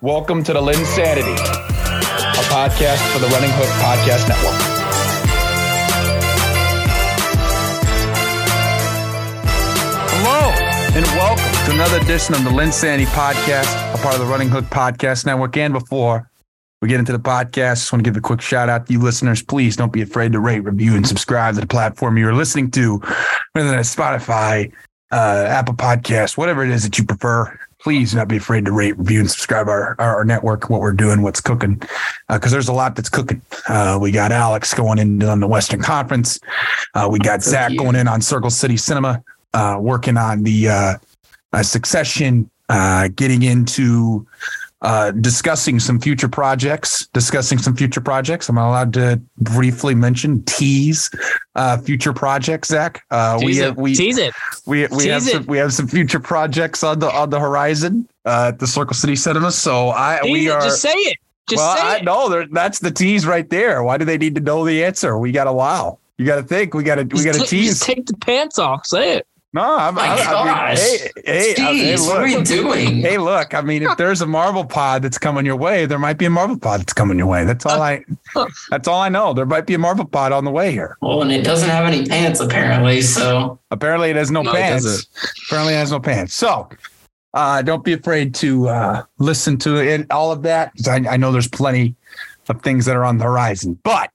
Welcome to the LynnSanity, a podcast for the Running Hook Podcast Network. Hello, and welcome to another edition of the LynnSanity Podcast, a part of the Running Hook Podcast Network. And before we get into the podcast, just want to give a quick shout out to you listeners. Please don't be afraid to rate, review, and subscribe to the platform you're listening to, whether that's Spotify, uh, Apple Podcasts, whatever it is that you prefer please not be afraid to rate, review, and subscribe our our, network, what we're doing, what's cooking, because uh, there's a lot that's cooking. Uh, we got Alex going in on the Western Conference. Uh, we got Zach going in on Circle City Cinema, uh, working on the uh, uh, Succession, getting into uh, discussing some future projects, discussing some future projects. I'm allowed to briefly mention tease uh, future projects, Zach. Uh, tease we have, we tease it. We we tease have some we have some future projects on the on the horizon uh, at the Circle City Cinema. So I tease we it, are just say it. Just well, say I it. know that's the tease right there. Why do they need to know the answer? We got to wow. You got to think. We got to we got to tease. Just take the pants off. Say it. No, I'm, My I, gosh. I mean, hey, hey, Jeez, I, hey, what are we doing? Hey, look, I mean, if there's a Marvel pod that's coming your way, there might be a Marvel pod that's coming your way. That's all I that's all I know. There might be a Marvel pod on the way here. Well, and it doesn't have any pants apparently, so Apparently it has no, No, pants. doesn't. Apparently it has no pants. So uh, don't be afraid to uh, listen to it, all of that. I, I know there's plenty of things that are on the horizon. But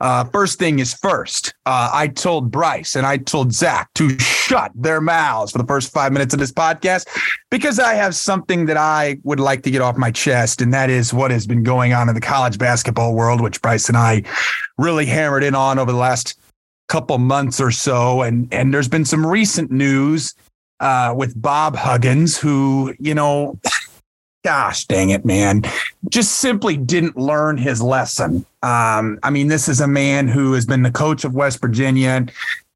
uh, first thing is first. Uh, I told Bryce and I told Zach to shut their mouths for the first five minutes of this podcast because I have something that I would like to get off my chest, and that is what has been going on in the college basketball world, which Bryce and I really hammered in on over the last couple months or so. And and there's been some recent news uh, with Bob Huggins, who you know. Gosh dang it, man. Just simply didn't learn his lesson. Um, I mean, this is a man who has been the coach of West Virginia.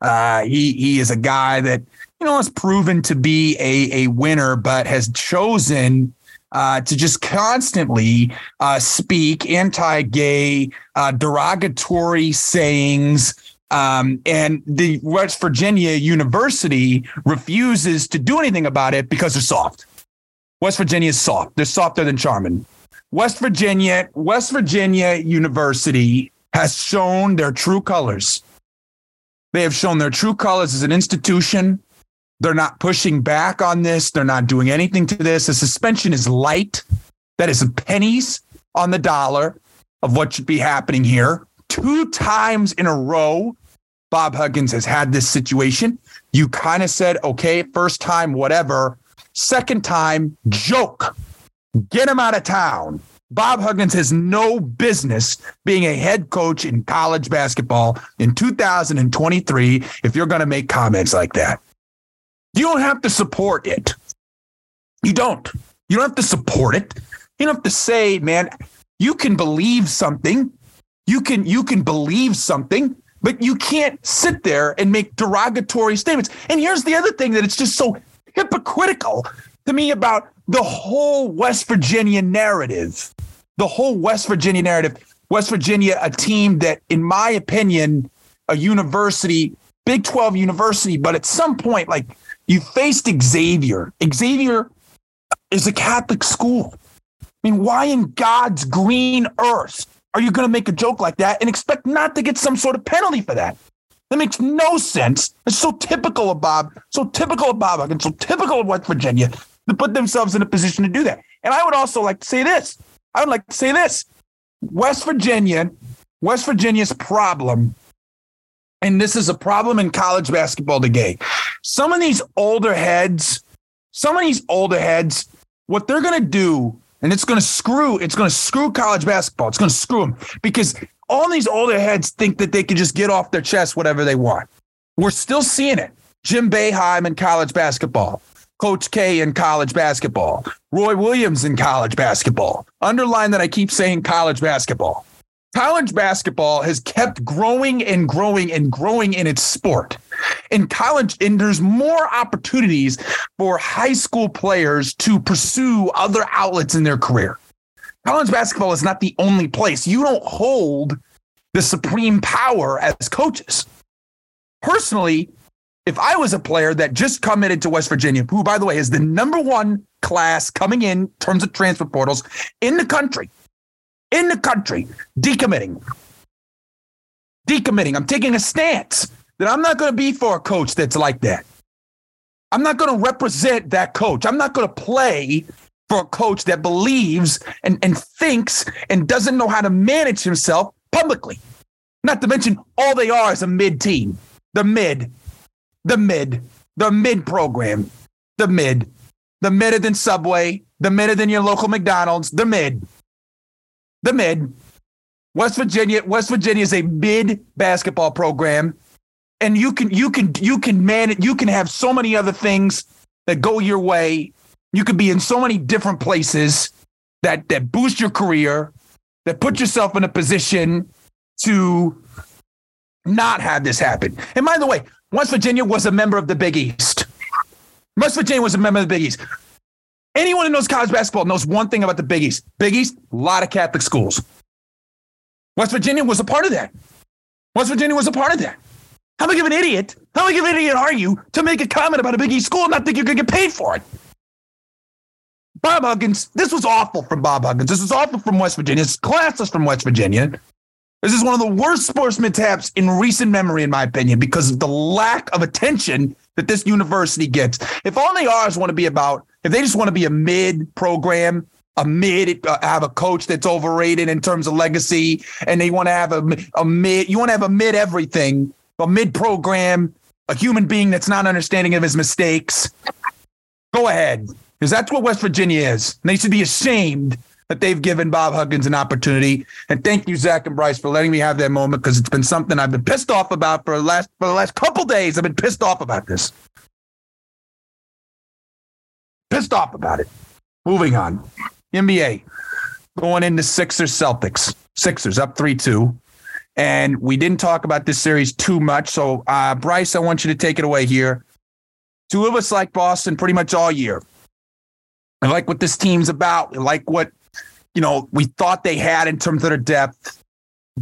Uh, he he is a guy that you know has proven to be a a winner, but has chosen uh, to just constantly uh, speak anti-gay, uh, derogatory sayings. Um, and the West Virginia University refuses to do anything about it because they're soft. West Virginia is soft. They're softer than Charmin. West Virginia, West Virginia University has shown their true colors. They have shown their true colors as an institution. They're not pushing back on this. They're not doing anything to this. The suspension is light. That is pennies on the dollar of what should be happening here. Two times in a row, Bob Huggins has had this situation. You kind of said, okay, first time, whatever. Second time, joke. Get him out of town. Bob Huggins has no business being a head coach in college basketball in 2023 if you're going to make comments like that. You don't have to support it. You don't. You don't have to support it. You don't have to say, man, you can believe something. You can you can believe something, but you can't sit there and make derogatory statements. And here's the other thing that it's just so hypocritical to me about the whole West Virginia narrative. The whole West Virginia narrative. West Virginia, a team that, in my opinion, a university, Big 12 university, but at some point, like you faced Xavier. Xavier is a Catholic school. I mean, why in God's green earth are you going to make a joke like that and expect not to get some sort of penalty for that? That makes no sense. It's so typical of Bob, so typical of Bob Huggins, so typical of West Virginia to put themselves in a position to do that. And I would also like to say this. I would like to say this. West Virginia, West Virginia's problem, and this is a problem in college basketball today. Some of these older heads, some of these older heads, what they're to do, and it's to screw, it's to screw college basketball. It's to screw them because all these older heads think that they can just get off their chest whatever they want. We're still seeing it. Jim Boeheim in college basketball, Coach K in college basketball, Roy Williams in college basketball. Underline that I keep saying college basketball. College basketball has kept growing and growing and growing in its sport. In college, and there's more opportunities for high school players to pursue other outlets in their career. College basketball is not the only place. You don't hold the supreme power as coaches. Personally, if I was a player that just committed to West Virginia, who, by the way, is the number one class coming in, terms of transfer portals in the country, in the country, decommitting, decommitting. I'm taking a stance that I'm not going to be for a coach that's like that. I'm not going to represent that coach. I'm not going to play for a coach that believes and, and thinks and doesn't know how to manage himself publicly. Not to mention, all they are is a mid team. The mid, the mid, the mid program, the mid, the midder than Subway, the midder than your local McDonald's, the mid, the mid. West Virginia, West Virginia is a mid basketball program, and you can you can you can man you can have so many other things that go your way. You could be in so many different places that that boost your career, that put yourself in a position to not have this happen. And by the way, West Virginia was a member of the Big East. West Virginia was a member of the Big East. Anyone who knows college basketball knows one thing about the Big East. Big East, a lot of Catholic schools. West Virginia was a part of that. West Virginia was a part of that. How big of an idiot? How big of an idiot are you to make a comment about a Big East school and not think you're going to get paid for it? Bob Huggins, this was awful from Bob Huggins. This was awful from West Virginia. It's classless from West Virginia. This is one of the worst sportsman taps in recent memory, in my opinion, because of the lack of attention that this university gets. If all they are is want to be about, if they just want to be a mid program, a mid, uh, have a coach that's overrated in terms of legacy, and they want to have a, a mid, you want to have a mid everything, a mid program, a human being that's not understanding of his mistakes. Go ahead, because that's what West Virginia is. And they should be ashamed that they've given Bob Huggins an opportunity. And thank you, Zach and Bryce, for letting me have that moment because it's been something I've been pissed off about for the last for the last couple days. I've been pissed off about this. Pissed off about it. Moving on. NBA going into Sixers Celtics. Sixers up 3 2. And we didn't talk about this series too much. So, uh, Bryce, I want you to take it away here. Two of us like Boston pretty much all year. I like what this team's about. I like what you know, we thought they had in terms of their depth.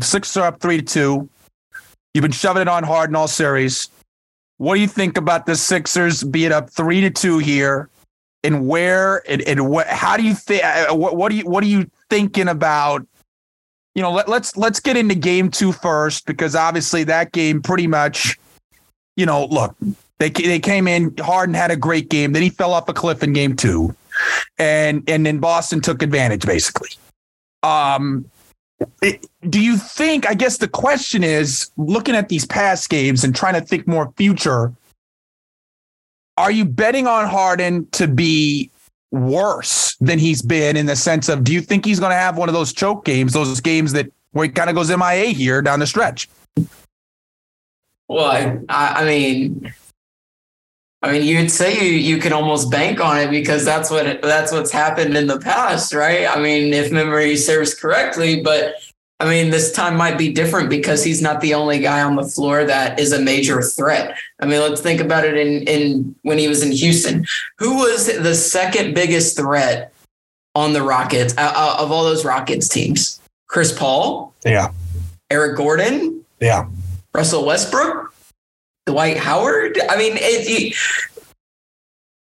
Sixers are up three to two. You've been shoving it on hard in all series. What do you think about the Sixers being up three to two here? And where and, and what? How do you think? Uh, what, what do you what are you thinking about? You know, let, let's let's get into game two first because obviously that game pretty much. You know, look, they they came in hard and had a great game. Then he fell off a cliff in game two and and then Boston took advantage basically. Um, do you think? I guess the question is, looking at these past games and trying to think more future. Are you betting on Harden to be worse than he's been in the sense of do you think he's going to have one of those choke games, those games that where he kind of goes MIA here down the stretch? Well, I, I mean, I mean, you'd say you, you can almost bank on it because that's what that's what's happened in the past, right? I mean, if memory serves correctly, but I mean, this time might be different because he's not the only guy on the floor that is a major threat. I mean, let's think about it in in when he was in Houston. Who was the second biggest threat on the Rockets uh, uh of all those Rockets teams? Chris Paul? Yeah. Eric Gordon? Yeah. Russell Westbrook? Dwight Howard. I mean, it, he,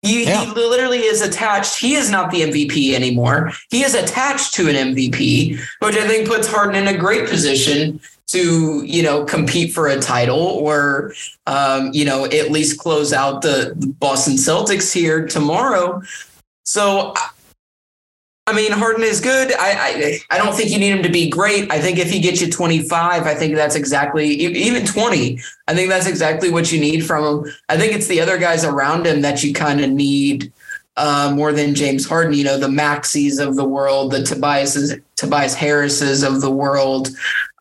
he, yeah. he literally is attached. He is not the MVP anymore. He is attached to an MVP, which I think puts Harden in a great position to you know compete for a title or um, you know at least close out the Boston Celtics here tomorrow. So I mean, Harden is good. I, I, I don't think you need him to be great. I think if he gets you 25, I think that's exactly even 20. I think that's exactly what you need from him. I think it's the other guys around him that you kind of need uh, more than James Harden. You know, the Maxeys of the world, the Tobias Tobias Harrises of the world.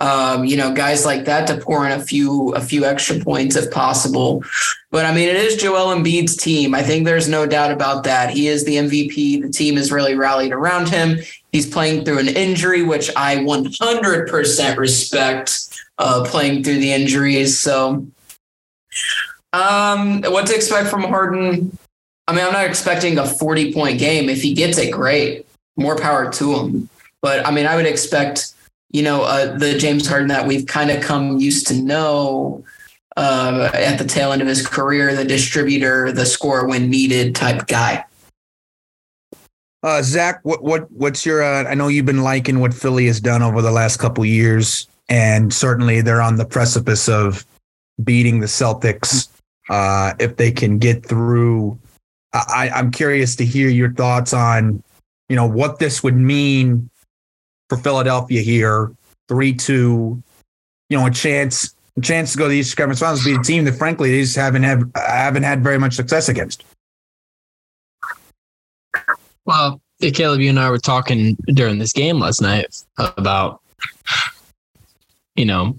Um, you know, guys like that to pour in a few a few extra points if possible. But I mean, it is Joel Embiid's team. I think there's no doubt about that. He is the MVP. The team has really rallied around him. He's playing through an injury, which I 100% respect. Uh, playing through the injuries, so um, what to expect from Harden? I mean, I'm not expecting a 40 point game. If he gets it, great. More power to him. But I mean, I would expect, you know, uh, the James Harden that we've kind of come used to know uh, at the tail end of his career, the distributor, the score when needed type guy. Uh, Zach, what what what's your? Uh, I know you've been liking what Philly has done over the last couple years, and certainly they're on the precipice of beating the Celtics. Uh, if they can get through, I, I'm curious to hear your thoughts on, you know, what this would mean for Philadelphia here. Three two, you know, a chance a chance to go to the Eastern Conference Finals, be a team that frankly they just haven't have haven't had very much success against. Well, Caleb, you and I were talking during this game last night about, you know,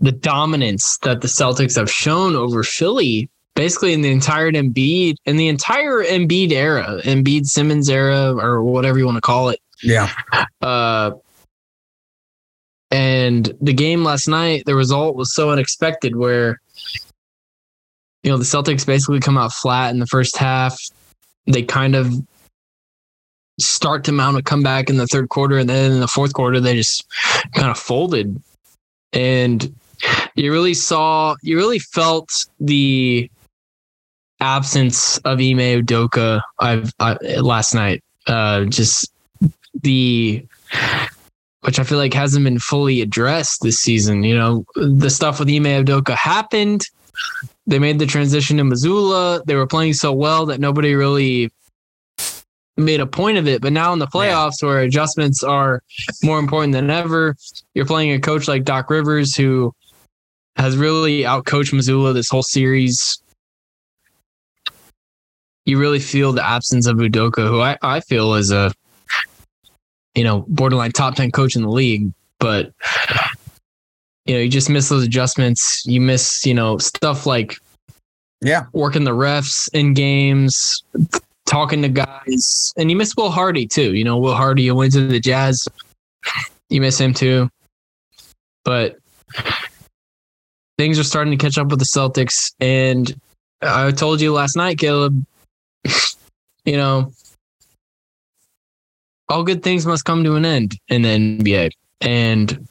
the dominance that the Celtics have shown over Philly, basically in the entire Embiid in the entire Embiid era, Embiid Simmons era, or whatever you want to call it. Yeah. Uh, and the game last night, the result was so unexpected where, you know, the Celtics basically come out flat in the first half. They kind of start to mount a comeback in the third quarter, and then in the fourth quarter they just kind of folded. And you really saw, you really felt the absence of Ime Udoka I've I, last night. Uh, just the which I feel like hasn't been fully addressed this season. You know, the stuff with Ime Udoka happened. They made the transition to Mazzulla. They were playing so well that nobody really made a point of it. But now in the playoffs, yeah. where adjustments are more important than ever, you're playing a coach like Doc Rivers who has really outcoached Mazzulla this whole series. You really feel the absence of Udoka, who I, I feel is a you know borderline top ten coach in the league, but you know you just miss those adjustments. You miss you know stuff like yeah working the refs in games, talking to guys, and you miss Will Hardy too. You know, Will Hardy, you went to the Jazz, you miss him too. But things are starting to catch up with the Celtics, and I told you last night, Caleb. you know, all good things must come to an end in the NBA, and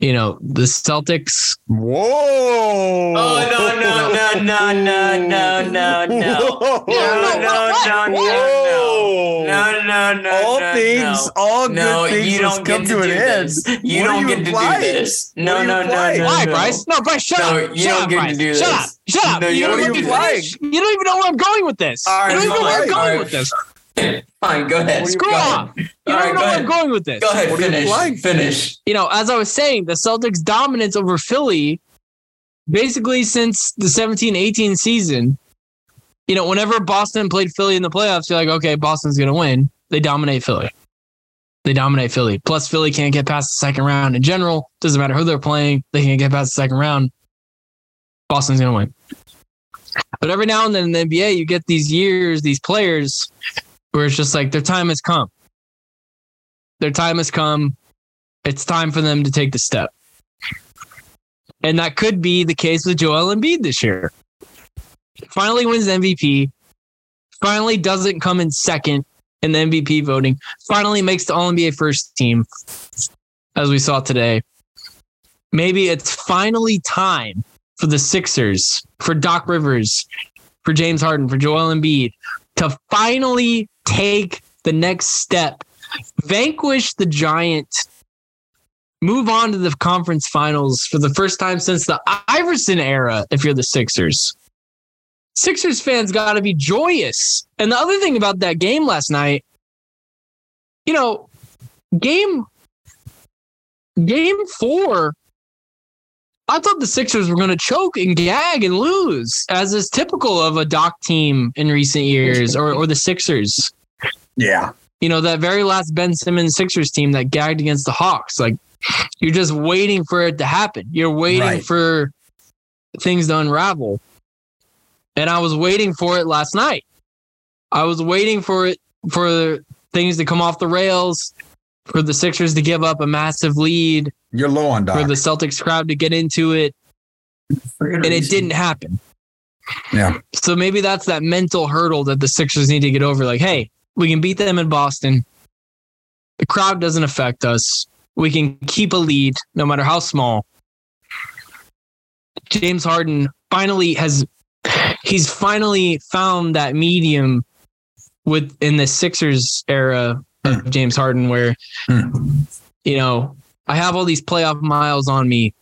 you know, the Celtics. Whoa! Oh no no no no no no no no no no no no no no no All things, all good things you don't come to an end. You don't get to do this. No no no no. Why, Bryce? No, Bryce, shut up. You don't get to do this. Shut up. Shut up. You don't You don't even know where I'm going with this. You don't even know where I'm going with this. Fine, go ahead. Screw off. You don't right, know where I'm going with this. Go ahead, what finish. Finish. You know, as I was saying, the Celtics' dominance over Philly, basically since the 17 18 season, you know, whenever Boston played Philly in the playoffs, you're like, okay, Boston's going to win. They dominate Philly. They dominate Philly. Plus, Philly can't get past the second round in general. Doesn't matter who they're playing. They can't get past the second round. Boston's going to win. But every now and then in the NBA, you get these years, these players where it's just like their time has come. Their time has come. It's time for them to take the step. And that could be the case with Joel Embiid this year. Finally wins MVP. Finally doesn't come in second in the MVP voting. Finally makes the All NBA first team, as we saw today. Maybe it's finally time for the Sixers, for Doc Rivers, for James Harden, for Joel Embiid to finally take the next step, vanquish the Giant, move on to the conference finals for the first time since the Iverson era, if you're the Sixers. Sixers fans got to be joyous. And the other thing about that game last night, you know, game game 4 I thought the Sixers were going to choke and gag and lose, as is typical of a Doc team in recent years, or or the Sixers. Yeah, you know that very last Ben Simmons Sixers team that gagged against the Hawks. Like you're just waiting for it to happen. You're waiting right. for things to unravel, and I was waiting for it last night. I was waiting for it for things to come off the rails, for the Sixers to give up a massive lead you're low on Doc. For the Celtics crowd to get into it. And it didn't happen. Yeah. So maybe that's that mental hurdle that the Sixers need to get over. Like, hey, we can beat them in Boston. The crowd doesn't affect us. We can keep a lead no matter how small. James Harden finally has he's finally found that medium with in the Sixers era Hmm. James Harden where Hmm. you know, I have all these playoff miles on me.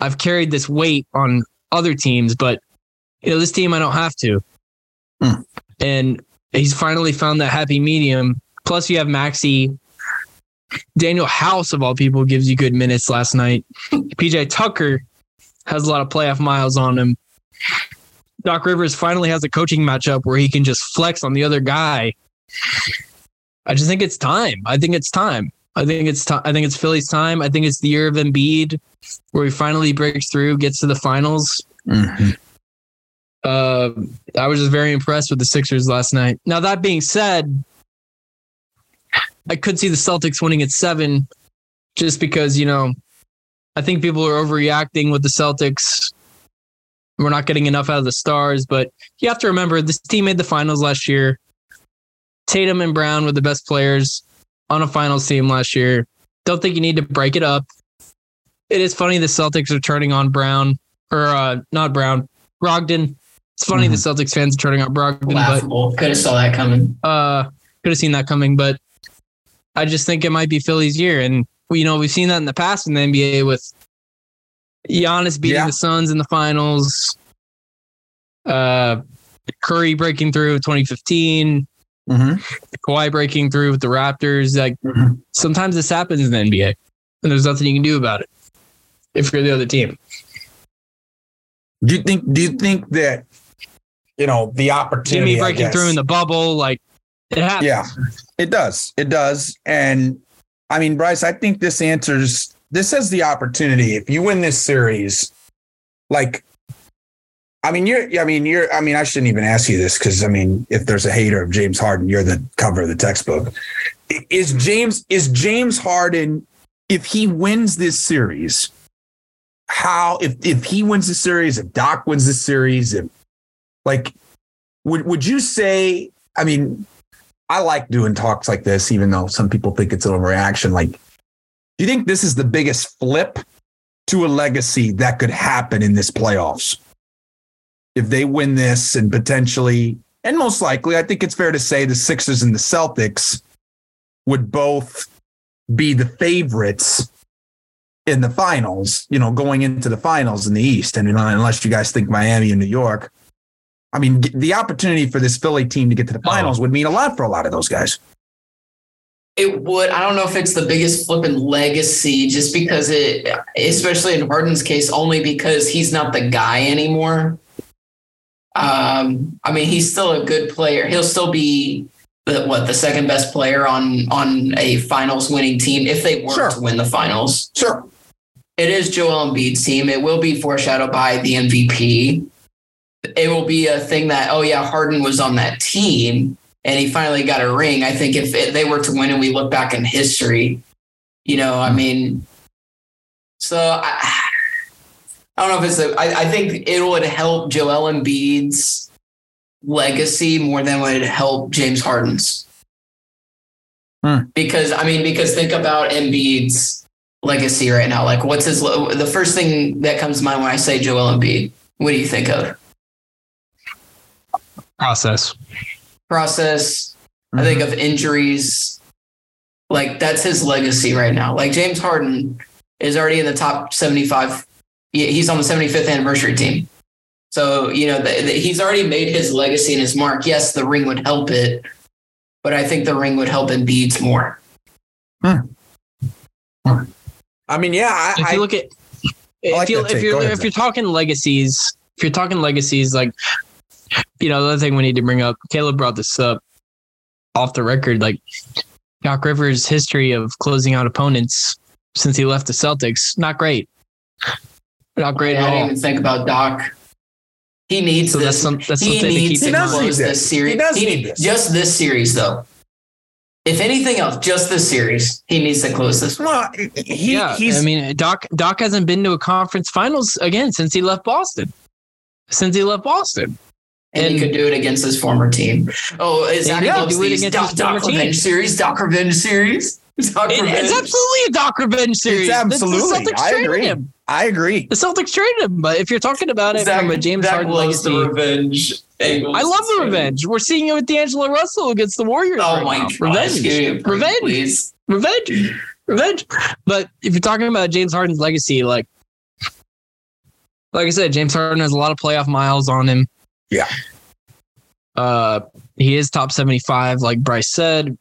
I've carried this weight on other teams, but you know, this team I don't have to. Hmm. And he's finally found that happy medium. Plus you have Maxey Danuel House of all people gives you good minutes last night. PJ Tucker has a lot of playoff miles on him. Doc Rivers finally has a coaching matchup where he can just flex on the other guy. I just think it's time. I think it's time. I think it's time. I think it's Philly's time. I think it's the year of Embiid, where he finally breaks through, gets to the finals. Mhm. Uh, I was just very impressed with the Sixers last night. Now that being said, I could see the Celtics winning at seven, just because you know, I think people are overreacting with the Celtics. We're not getting enough out of the stars, but you have to remember this team made the finals last year. Tatum and Brown were the best players on a finals team last year. Don't think you need to break it up. It is funny the Celtics are turning on Brown or uh, not Brown, Brogdon. It's funny the Celtics fans are turning on Brogdon, but Laughable. Could have saw that coming. uh, could have seen that coming. But I just think it might be Philly's year, and you know we've seen that in the past in the NBA with Giannis beating Yeah. the Suns in the finals, uh, Curry breaking through in 2015, Mhm. Kawhi breaking through with the Raptors. Like Mhm. sometimes this happens in the NBA, and there's nothing you can do about it if you're the other team. Do you think? Do you think that you know the opportunity? Jimmy breaking through in the bubble, like it happens. Yeah, it does. It does. And I mean, Bryce, I think this answers this has the opportunity. If you win this series, like, I mean, you're, I mean, you're, I mean, I shouldn't even ask you this because, I mean, if there's a hater of James Harden, you're the cover of the textbook. Is James, is James Harden, if he wins this series, how, if, if he wins the series, if Doc wins the series, if, like, would, would you say, I mean, I like doing talks like this, even though some people think it's an overreaction. Like, do you think this is the biggest flip to a legacy that could happen in this playoffs? If they win this and potentially, and most likely, I think it's fair to say the Sixers and the Celtics would both be the favorites in the finals, you know, going into the finals in the East. And unless you guys think Miami and New York, I mean, the opportunity for this Philly team to get to the oh. finals would mean a lot for a lot of those guys. It would. I don't know if it's the biggest flipping legacy, just because it, especially in Harden's case, only because he's not the guy anymore. Um, I mean, he's still a good player. He'll still be the what the second best player on on a finals winning team if they were Sure. to win the finals. Sure. It is Joel Embiid's team. It will be foreshadowed by the MVP. It will be a thing that oh yeah, Harden was on that team and he finally got a ring. I think if it, they were to win and we look back in history, you know, I mean, so I, I don't know if it's a. I, I think it would help Joel Embiid's legacy more than it would help James Harden's. Hmm. Because I mean, because think about Embiid's legacy right now. Like, what's his? The first thing that comes to mind when I say Joel Embiid, what do you think of? Process. Process. I think of injuries. Like that's his legacy right now. Like James Harden is already in the top 75. He- He's on the 75th anniversary team. So, you know, the, the, he's already made his legacy and his mark. Yes, the ring would help it, but I think the ring would help Embiid's more. Hmm. I mean, yeah, I, if you look at if like you, if you're, ahead, if you're talking legacies, if you're talking legacies, like you know, the other thing we need to bring up, Caleb brought this up off the record, like Doc Rivers' history of closing out opponents since he left the Celtics, not great. Not great I at didn't even think about Doc. He needs So that's this. some that's he something to keep needs He in to does mind. need close this. this series. He does need this. Just this series, though. If anything else, just this series, he needs to close this. well, he, yeah, he's I mean, Doc Doc hasn't been to a conference finals again since he left Boston. Since he left Boston. and, he could do it against his former team. Oh, is that he he could loves do it against Doc, his Doc former team. Revenge series? Doc Revenge series? Doc It- Revenge. it's absolutely a Doc revenge series. The- the absolutely. I agree. him. I agree. The Celtics traded him, but if you're talking about it Zach, from a James Zach Harden loves legacy, the revenge. angles. I love the revenge. We're seeing it with D'Angelo Russell against the Warriors. Oh right my now. god! Revenge. Give me a break, Revenge. please. Revenge. Revenge. But if you're talking about James Harden's legacy, like like I said, James Harden has a lot of playoff miles on him. Yeah. Uh he is top 75, like Bryce said.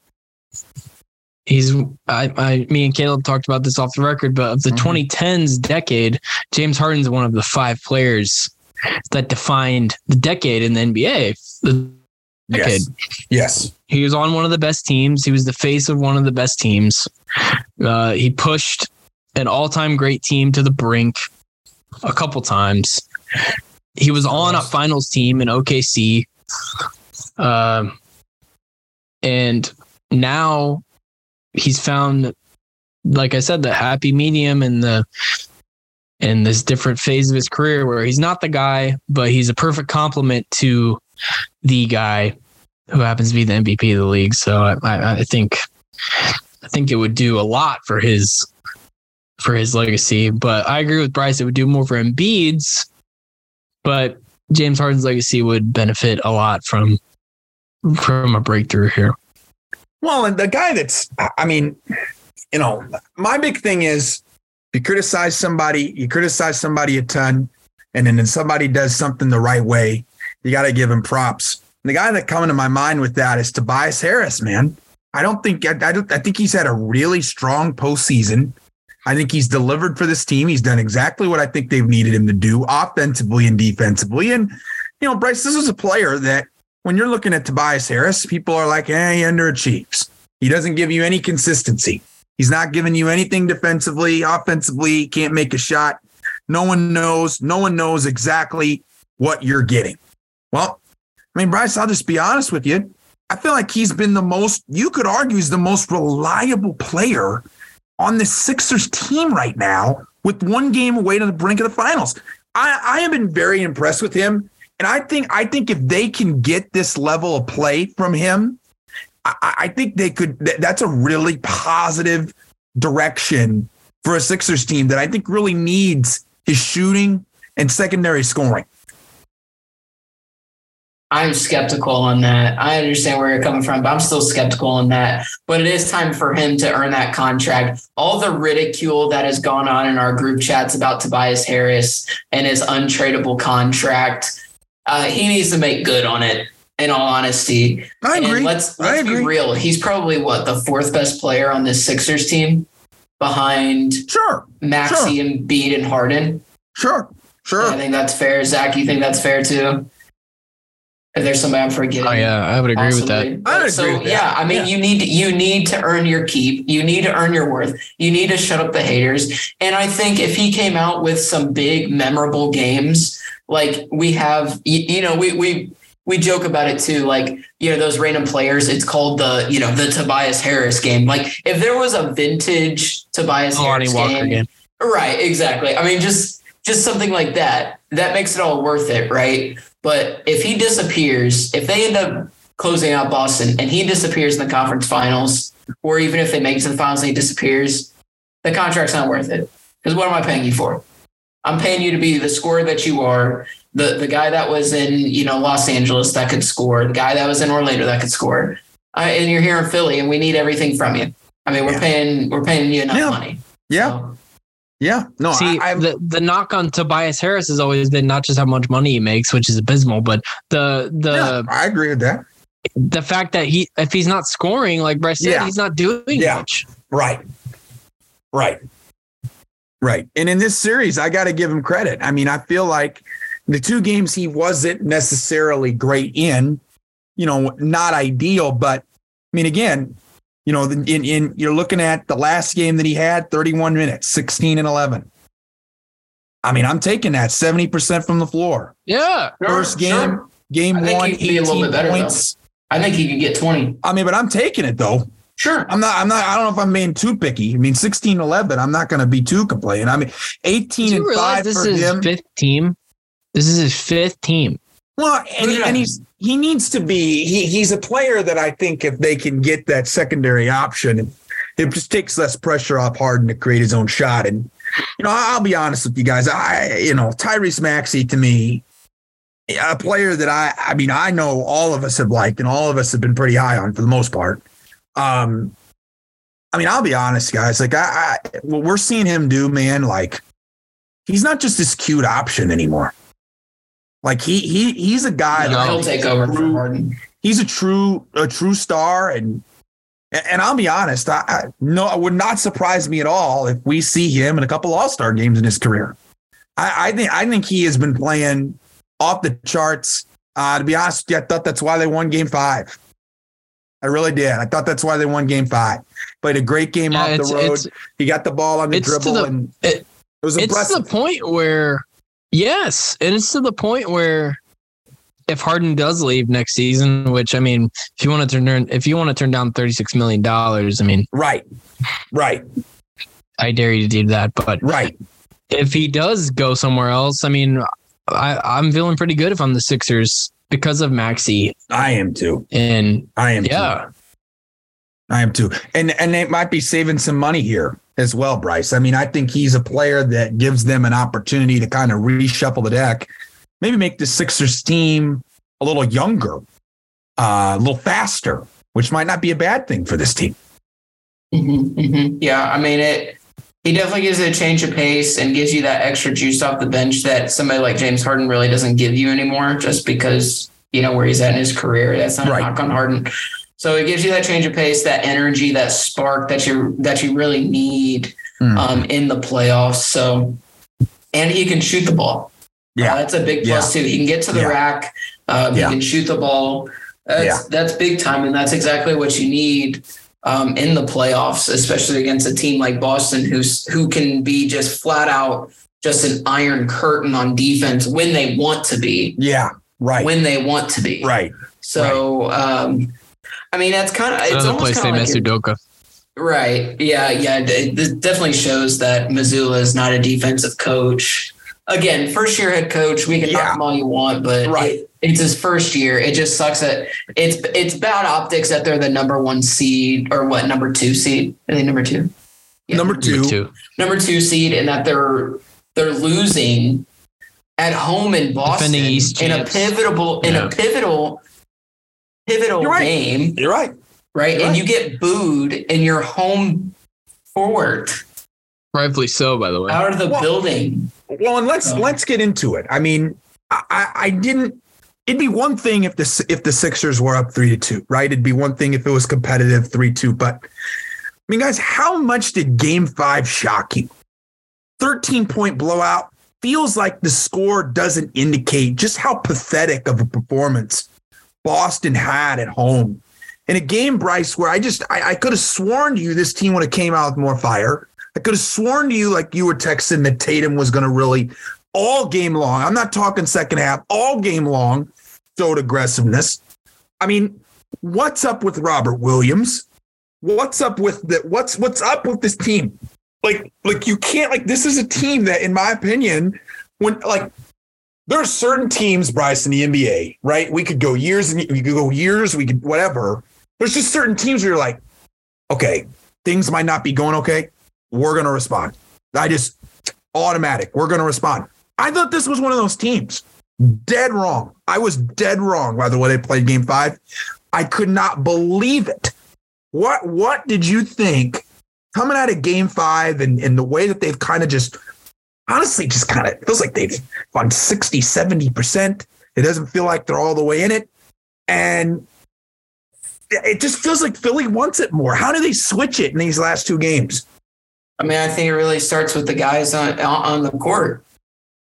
He's I, I me and Caleb talked about this off the record, but of the Mhm. 2010s decade, James Harden's one of the five players that defined the decade in the NBA. The decade. Yes. Yes. He was on one of the best teams. He was the face of one of the best teams. Uh, he pushed an all-time great team to the brink a couple times. He was on a finals team in OKC. Um, and now he's found, like I said, the happy medium and the in this different phase of his career where he's not the guy, but he's a perfect complement to the guy who happens to be the MVP of the league. So I, I, I think I think it would do a lot for his for his legacy. But I agree with Bryce; it would do more for Embiid's. But James Harden's legacy would benefit a lot from from a breakthrough here. Well, and the guy that's, I mean, you know, my big thing is you criticize somebody, you criticize somebody a ton, and then somebody does something the right way, you got to give him props. And the guy that coming to my mind with that is Tobias Harris, man. I don't think I, I don't I think he's had a really strong postseason. I think he's delivered for this team. He's done exactly what I think they've needed him to do, offensively and defensively. And you know, Bryce, this is a player that when you're looking at Tobias Harris, people are like, hey, he underachieves. He doesn't give you any consistency. He's not giving you anything defensively, offensively, can't make a shot. No one knows. No one knows exactly what you're getting. Well, I mean, Bryce, I'll just be honest with you. I feel like he's been the most, you could argue, he's the most reliable player on the Sixers team right now with one game away to the brink of the finals. I, I have been very impressed with him. And I think I think if they can get this level of play from him, I, I think they could. That's a really positive direction for a Sixers team that I think really needs his shooting and secondary scoring. I'm skeptical on that. I understand where you're coming from, but I'm still skeptical on that. But it is time for him to earn that contract. All the ridicule that has gone on in our group chats about Tobias Harris and his untradeable contract, uh, he needs to make good on it. In all honesty, I And agree. let's let's be agree. real. He's probably what the fourth best player on this Sixers team, behind Sure, Maxey and Bede and Harden. sure, sure. I think that's fair. Zach, you think that's fair too? If there's somebody I'm forgetting. Oh yeah, I would agree with that. I would so agree with that. yeah, I mean, Yeah. you need you need to earn your keep. You need to earn your worth. You need to shut up the haters. And I think if he came out with some big memorable games, like we have, you, you know, we we we joke about it too. Like you know, those random players. It's called the you know the Tobias Harris game. Like if there was a vintage Tobias oh, Lonnie Harris game, game. Right, exactly. I mean, just just something like that. That makes it all worth it, right? But if he disappears, if they end up closing out Boston and he disappears in the conference finals, or even if they make it to the finals and he disappears, the contract's not worth it. Because what am I paying you for? I'm paying you to be the scorer that you are, the the guy that was in you know Los Angeles that could score, the guy that was in Orlando that could score, uh, and you're here in Philly, and we need everything from you. I mean, we're Yeah. paying we're paying you enough Yeah. money. Yeah, So, yeah. No, See, I, I, the the knock on Tobias Harris has always been not just how much money he makes, which is abysmal, but the the yeah, I agree with that. the fact that he if he's not scoring, like Bryce said, Yeah. he's not doing Yeah. much. Right. Right. Right. And in this series, I got to give him credit. I mean, I feel like the two games he wasn't necessarily great in, you know, not ideal, but I mean, again, you know, in, in you're looking at the last game that he had 31 minutes, 16 and 11. I mean, I'm taking that 70% from the floor. Yeah. First game, Sure. game I think one, he'd be a little 18 bit better, though. points. I think he could get 20. I mean, but I'm taking it though. Sure. I'm not, I'm not, I don't know if I'm being too picky. I mean, 16 11, I'm not going to be too complaining. I mean, 18 Did you and realize 5 this for is him. his fifth team? This is his fifth team. Well, and, Yeah. and he's, he needs to be, he, he's a player that I think if they can get that secondary option, it just takes less pressure off Harden to create his own shot. And you know, I'll be honest with you guys. I, you know, Tyrese Maxey to me, a player that I, I mean, I know all of us have liked and all of us have been pretty high on for the most part. Um, I mean, I'll be honest, guys. Like, I, I what we're seeing him do, man, like, he's not just this cute option anymore. Like he he he's a guy. No, he'll take over for Harden. He's a true a true star, and and I'll be honest, I, I no, it would not surprise me at all if we see him in a couple All Star games in his career. I, I, think I think he has been playing off the charts. Uh, to be honest, you, I thought that's why they won Game Five. I really did. I thought that's why they won Game Five. Played a great game yeah, off the road. He got the ball on the dribble, the, and it, it was impressive. It's the point where, yes, and it's to the point where if Harden does leave next season, which I mean, if you want to turn if you want to turn down thirty six million dollars, I mean, right, right. I dare you to do that, but right. If he does go somewhere else, I mean, I, I'm feeling pretty good if I'm the Sixers because of Maxey. I am too, and I am yeah. Too. I am too, and and they might be saving some money here as well, Bryce. I mean, I think he's a player that gives them an opportunity to kind of reshuffle the deck maybe make the Sixers team a little younger, uh, a little faster, which might not be a bad thing for this team. Mm-hmm, mm-hmm. Yeah, I mean it. He definitely gives it a change of pace and gives you that extra juice off the bench that somebody like James Harden really doesn't give you anymore, just because you know where he's at in his career. That's not right. a knock on Harden. So it gives you that change of pace, that energy, that spark that you that you really need mm. um, in the playoffs. So, and he can shoot the ball. Yeah, uh, that's a big plus yeah. too. He can get to the yeah. rack. Um, yeah. He can shoot the ball. That's yeah. that's big time, and that's exactly what you need um, in the playoffs, especially against a team like Boston, who's who can be just flat out just an iron curtain on defense when they want to be. Yeah, right. When they want to be. Right. So, right. Um, I mean, that's kind of it's another place they miss Udoka. Right. Yeah. Yeah. It, it definitely shows that Mazzulla is not a defensive coach again, first year head coach, we can yeah. knock him all you want, but right. It, it's his first year. It just sucks that it's it's bad optics that they're the number one seed or what number two seed? Are they number two? Yeah. Number two. Number two. Number two seed, and that they're they're losing at home in Boston in a pivotal in a pivotal pivotal You're right. game. You're right. Right. You're and right. you get booed in your home forward. Rightfully so, by the way. Out of the well, building. Well, and let's oh. let's get into it. I mean, I, I didn't. It'd be one thing if the if the Sixers were up three to two, right? It'd be one thing if it was competitive three two. But I mean, guys, how much did Game Five shock you? Thirteen point blowout feels like the score doesn't indicate just how pathetic of a performance Boston had at home in a game, Bryce, where I just I, I could have sworn to you this team would have came out with more fire. I could have sworn to you, like you were texting, that Tatum was going to really all game long. I'm not talking second half, all game long, showed aggressiveness. I mean, what's up with Robert Williams? What's up with the what's what's up with this team? Like, like you can't like this is a team that, in my opinion, when like there are certain teams, Bryce, in the NBA, right? We could go years and we could go years, we could whatever. There's just certain teams where you're like, okay, things might not be going okay we're going to respond. I just automatic. We're going to respond. I thought this was one of those teams. Dead wrong. I was dead wrong by the way they played game five. I could not believe it. What what did you think coming out of game five and, and the way that they've kind of just honestly just kind of feels like they've gone 60, 70%. It doesn't feel like they're all the way in it. And it just feels like Philly wants it more. How do they switch it in these last two games? I mean, I think it really starts with the guys on on the court.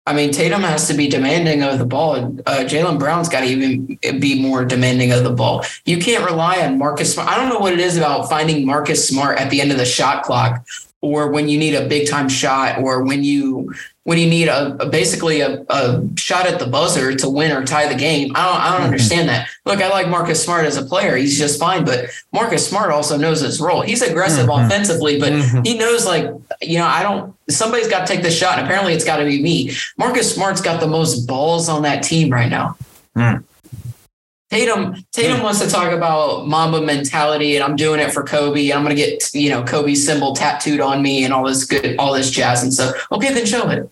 I mean, Tatum has to be demanding of the ball. Uh, Jaylen Brown's got to even be more demanding of the ball. You can't rely on Marcus Smart. I don't know what it is about finding Marcus Smart at the end of the shot clock or when you need a big time shot or when you when you need a, a basically a, a, shot at the buzzer to win or tie the game. I don't I don't mm-hmm. understand that. Look, I like Marcus Smart as a player. He's just fine, but Marcus Smart also knows his role. He's aggressive mm-hmm. offensively, but mm-hmm. he knows like, you know, I don't somebody's got to take the shot. And apparently it's got to be me. Marcus Smart's got the most balls on that team right now. Mm. Tatum Tatum wants to talk about Mamba mentality, and I'm doing it for Kobe. I'm gonna get you know Kobe's symbol tattooed on me and all this good, all this jazz and stuff. Okay, then show it.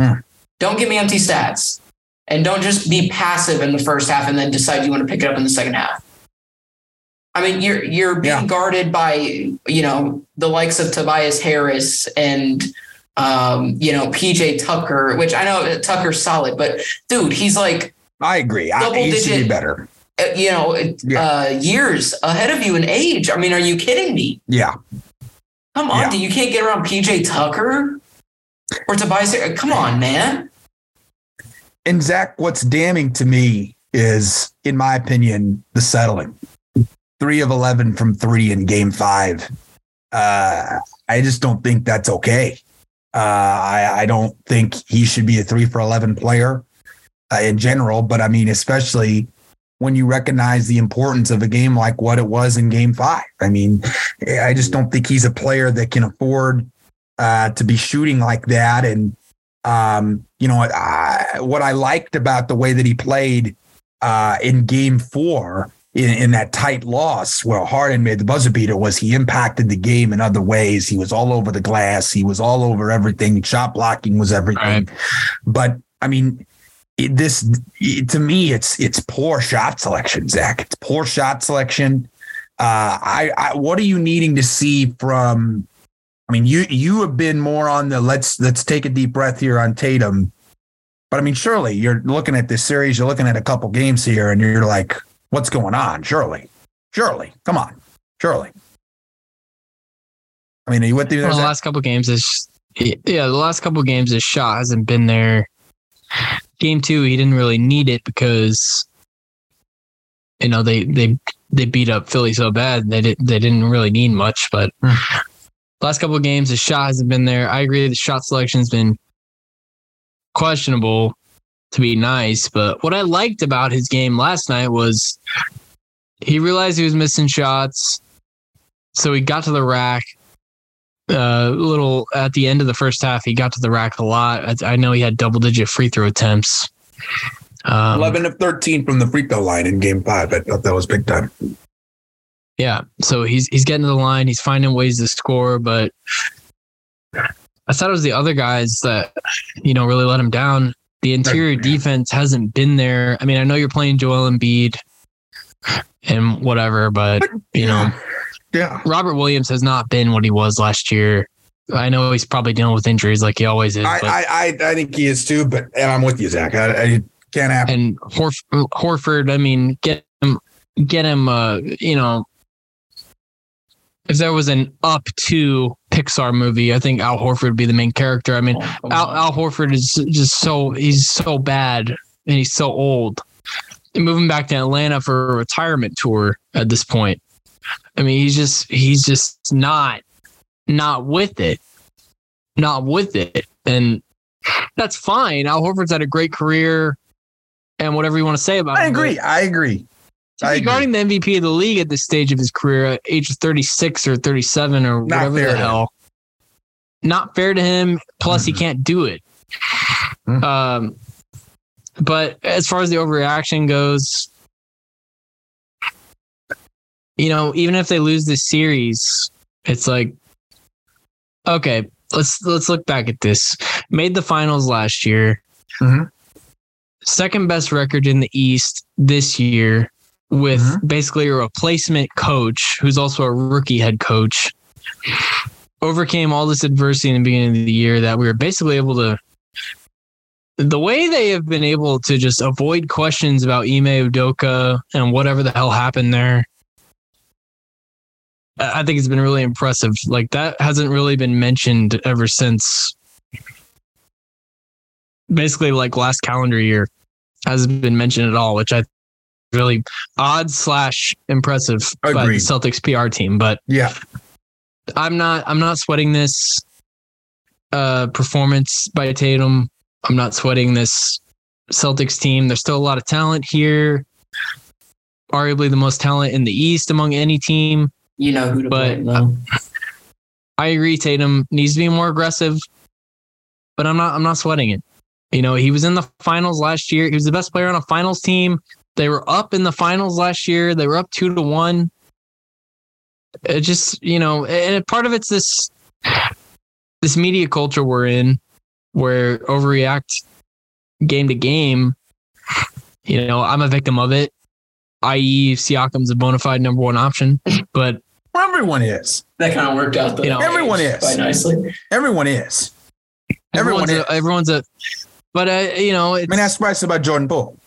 Hmm. Don't give me empty stats, and don't just be passive in the first half and then decide you want to pick it up in the second half. I mean, you're you're being Yeah. guarded by you know the likes of Tobias Harris and um, you know PJ Tucker, which I know Tucker's solid, but dude, he's like I agree. I, Double he should be better. uh, you know Yeah. uh, years ahead of you in age. I mean, are you kidding me? Yeah. Come on, Yeah. dude, you can't get around PJ Tucker or Tobias. Come on, man. And Zach, what's damning to me is, in my opinion, the settling. Three of 11 from three in game five. Uh, I just don't think that's okay. Uh, I, I don't think he should be a three for 11 player uh, in general, but I mean, especially when you recognize the importance of a game like what it was in game five. I mean, I just don't think he's a player that can afford uh, to be shooting like that. And, um, you know, I, what I liked about the way that he played uh, in game four in, in that tight loss where Harden made the buzzer beater was he impacted the game in other ways. He was all over the glass. He was all over everything. Shot blocking was everything. Right. But I mean, it, this it- to me, it's it's poor shot selection, Zach. It's poor shot selection. Uh, I, I what are you needing to see from? I mean, you you have been more on the let's let's take a deep breath here on Tatum, but I mean, surely you're looking at this series, you're looking at a couple games here, and you're like, what's going on? Surely, surely, come on, surely. I mean, are you with me there? Well, the last couple games is yeah, the last couple games his shot hasn't been there. Game two, he didn't really need it because you know they they they beat up Philly so bad they did they didn't really need much. But Hmm. last couple of games, his shot hasn't been there. I agree, the shot selection's been questionable to be nice. But what I liked about his game last night was he realized he was missing shots, so he got to the rack uh, little at the end of the first half, he got to the rack a lot. I, I know he had double digit free throw attempts. Um, 11 of 13 from the free throw line in game five. I thought that was big time. Yeah, so he's he's getting to the line. He's finding ways to score, but I thought it was the other guys that you know really let him down. The interior defense hasn't been there. I mean, I know you're playing Joel Embiid and whatever, but you know Yeah. Robert Williams has not been what he was last year. I know he's probably dealing with injuries like he always is, I, I, I, I think he is too, but and I'm with you, Zach. I, I can't have and Horf- Horford, I mean, get him, get him, uh, you know, if there was an up to Pixar movie, I think Al Horford would be the main character. I mean, Oh, Al, Al Horford is just so, he's so bad and he's so old. And moving back to Atlanta for a retirement tour at this point. I mean, he's just, he's just not, not with it. Not with it. And that's fine. Al Horford's had a great career and whatever you want to say about I him. agree. I agree. to I be guarding the MVP of the league at this stage of his career at age 36 or 37 or Not whatever the hell. Not fair to him. Plus, he Mhm. can't do it. Mhm. Um, but as far as the overreaction goes, you know, even if they lose this series, it's like, okay, let's let's look back at this. Made the finals last year. Mhm. Second best record in the East this year with Mhm. basically a replacement coach who's also a rookie head coach. Overcame all this adversity in the beginning of the year that we were basically able to the way they have been able to just avoid questions about Ime Udoka and whatever the hell happened there. I think it's been really impressive. Like that hasn't really been mentioned ever since basically like last calendar year hasn't been mentioned at all, which I really odd slash impressive by the Celtics PR team. But Yeah. I'm not I'm not sweating this uh performance by Tatum. I'm not sweating this Celtics team. There's still a lot of talent here. Arguably the most talent in the East among any team. You know who to But- blame, though. I agree Tatum needs to be more aggressive, but I'm not I'm not sweating it. You know, he was in the finals last year. He was the best player on a finals team They were up in the finals last year. They were up two to one. It just, you know, and part of it's this this media culture we're in where overreact game to game. You know, I'm a victim of it. I.e., Siakam's a bona fide number one option, but everyone is. That kind of worked out. You know, everyone is quite nicely. Everyone is. everyone's Everyone a, everyone's a, but uh, you know, I it's, mean, ask Bryce about Jordan Poole.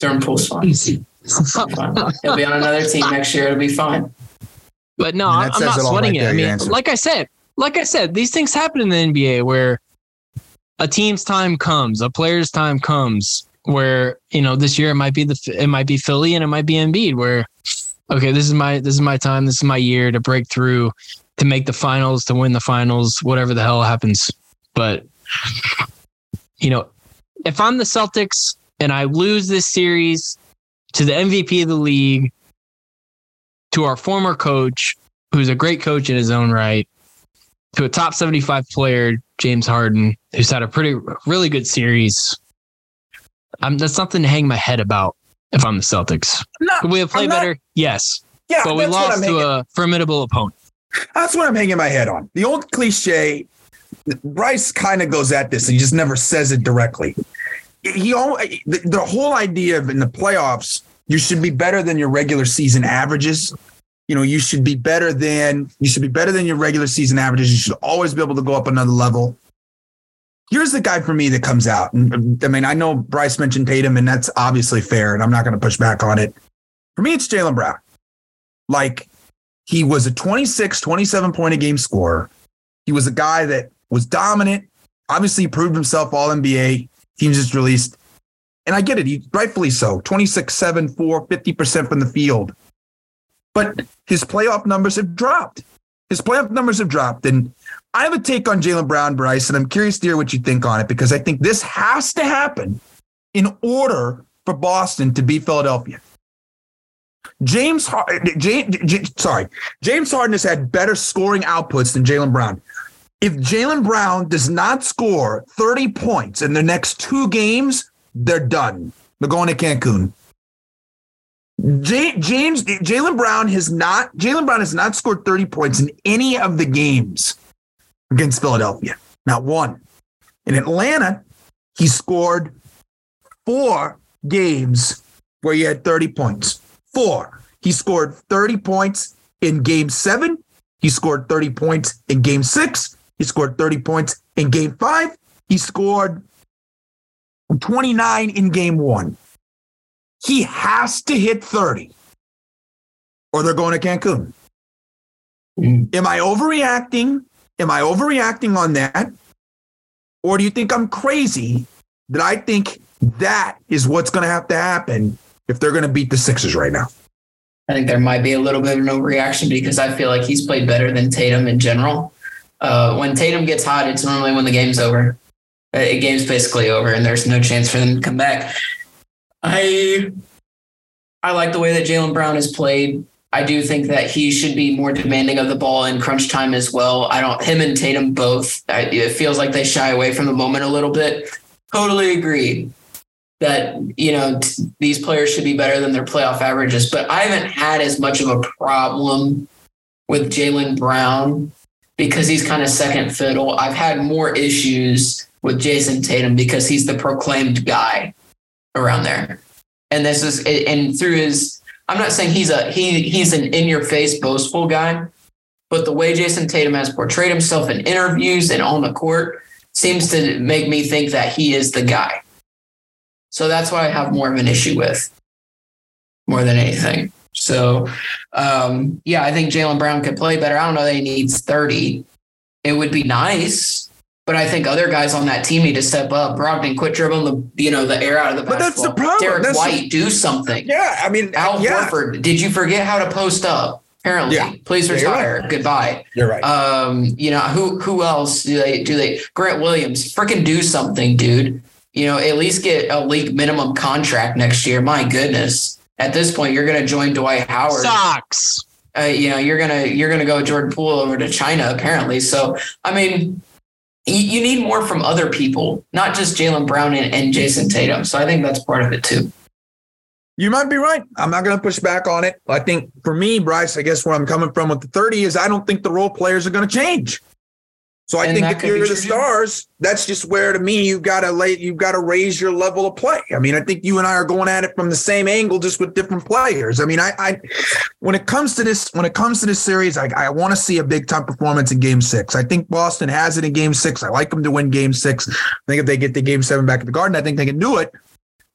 Jordan Poole's fine. fine. He'll be on another team next year. It'll be fine. But no, I mean, I'm, that I'm says not it sweating right it. there, I mean, answer. like I said, like I said, these things happen in the NBA where a team's time comes, a player's time comes. Where you know this year it might be the it might be Philly and it might be Embiid. Where okay, this is my this is my time, this is my year to break through, to make the finals, to win the finals, whatever the hell happens. But you know, if I'm the Celtics and I lose this series to the MVP of the league, to our former coach, who's a great coach in his own right, to a top 75 player, James Harden, who's had a pretty, really good series. Um, that's something to hang my head about if I'm the Celtics. No, Could we have played not- better? Yes. Yeah, But we lost to a formidable opponent. That's what I'm hanging my head on. The old cliche. Bryce kind of goes at this. and He just never says it directly. He the, the whole idea of in the playoffs, you should be better than your regular season averages. You know, you should be better than you should be better than your regular season averages. You should always be able to go up another level. Here's the guy for me that comes out. I mean, I know Bryce mentioned Tatum, and that's obviously fair, and I'm not going to push back on it. For me, it's Jaylen Brown. Like he was a 26, 27 point a game scorer. He was a guy that was dominant. Obviously, he proved himself all NBA. Teams just released. And I get it. He rightfully so. 26, 7, 4, 50% from the field. But his playoff numbers have dropped. His playoff numbers have dropped. And I have a take on Jaylen Brown, Bryce, and I'm curious to hear what you think on it because I think this has to happen in order for Boston to beat Philadelphia. James, James, sorry, James Harden has had better scoring outputs than Jaylen Brown. If Jaylen Brown does not score 30 points in the next two games, they're done. They're going to Cancun. J- James Jaylen Brown has not Jaylen Brown has not scored 30 points in any of the games against Philadelphia. Not one. In Atlanta, he scored four games where he had 30 points. Four. He scored 30 points in game seven. He scored 30 points in game six. He scored 30 points in game five. He scored 29 in game one. He has to hit 30 or they're going to Cancun. Mm. Am I overreacting? Am I overreacting on that? Or do you think I'm crazy that I think that is what's going to have to happen if they're going to beat the Sixers right now? I think there might be a little bit of an overreaction because I feel like he's played better than Tatum in general. Uh, when Tatum gets hot, it's normally when the game's over. Uh, The game's basically over, and there's no chance for them to come back. I I like the way that Jaylen Brown has played. I do think that he should be more demanding of the ball in crunch time as well. I don't. Him and Tatum both. I, it feels like they shy away from the moment a little bit. Totally agree that you know t- these players should be better than their playoff averages, but I haven't had as much of a problem with Jaylen Brown because he's kind of second fiddle. I've had more issues with Jayson Tatum because he's the proclaimed guy around there, and this is and through his. I'm not saying he's a he he's an in your face boastful guy, but the way Jayson Tatum has portrayed himself in interviews and on the court seems to make me think that he is the guy. So that's what I have more of an issue with, more than anything. So, um, yeah, I think Jaylen Brown could play better. I don't know that he needs 30. It would be nice, but I think other guys on that team need to step up. Brogdon, quit dribbling the you know the air out of the basketball. But that's the problem. Derek That's the- White, do something. Yeah, I mean, Al yeah, Horford, did you forget how to post up? Apparently, Yeah. please Yeah, you're retire. Goodbye. you're right. Um, you know who who else do they do they Grant Williams freaking do something, dude. You know, at least get a league minimum contract next year. My goodness. At this point, you're going to join Dwight Howard. Socks. Uh, you know, you're gonna you're gonna go Jordan Poole over to China apparently. So, I mean, you, need more from other people, not just Jaylen Brown and, and Jayson Tatum. So, I think that's part of it too. You might be right. I'm not going to push back on it. I think for me, Bryce, I guess where I'm coming from with the 30 is I don't think the role players are going to change. So I And think if you're the stars, that's just where to me you've got to lay you've got to raise your level of play. I mean, I think you and I are going at it from the same angle, just with different players. I mean, I, I when it comes to this when it comes to this series, I, I want to see a big time performance in Game Six. I think Boston has it in Game Six. I like them to win Game Six. I think if they get the Game Seven back at the Garden, I think they can do it.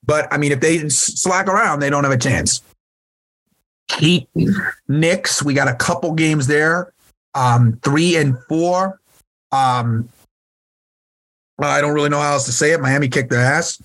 But I mean, if they slack around, they don't have a chance. Heat, Knicks, we got a couple games there, um, three and four. Um, I don't really know how else to say it. Miami kicked their ass.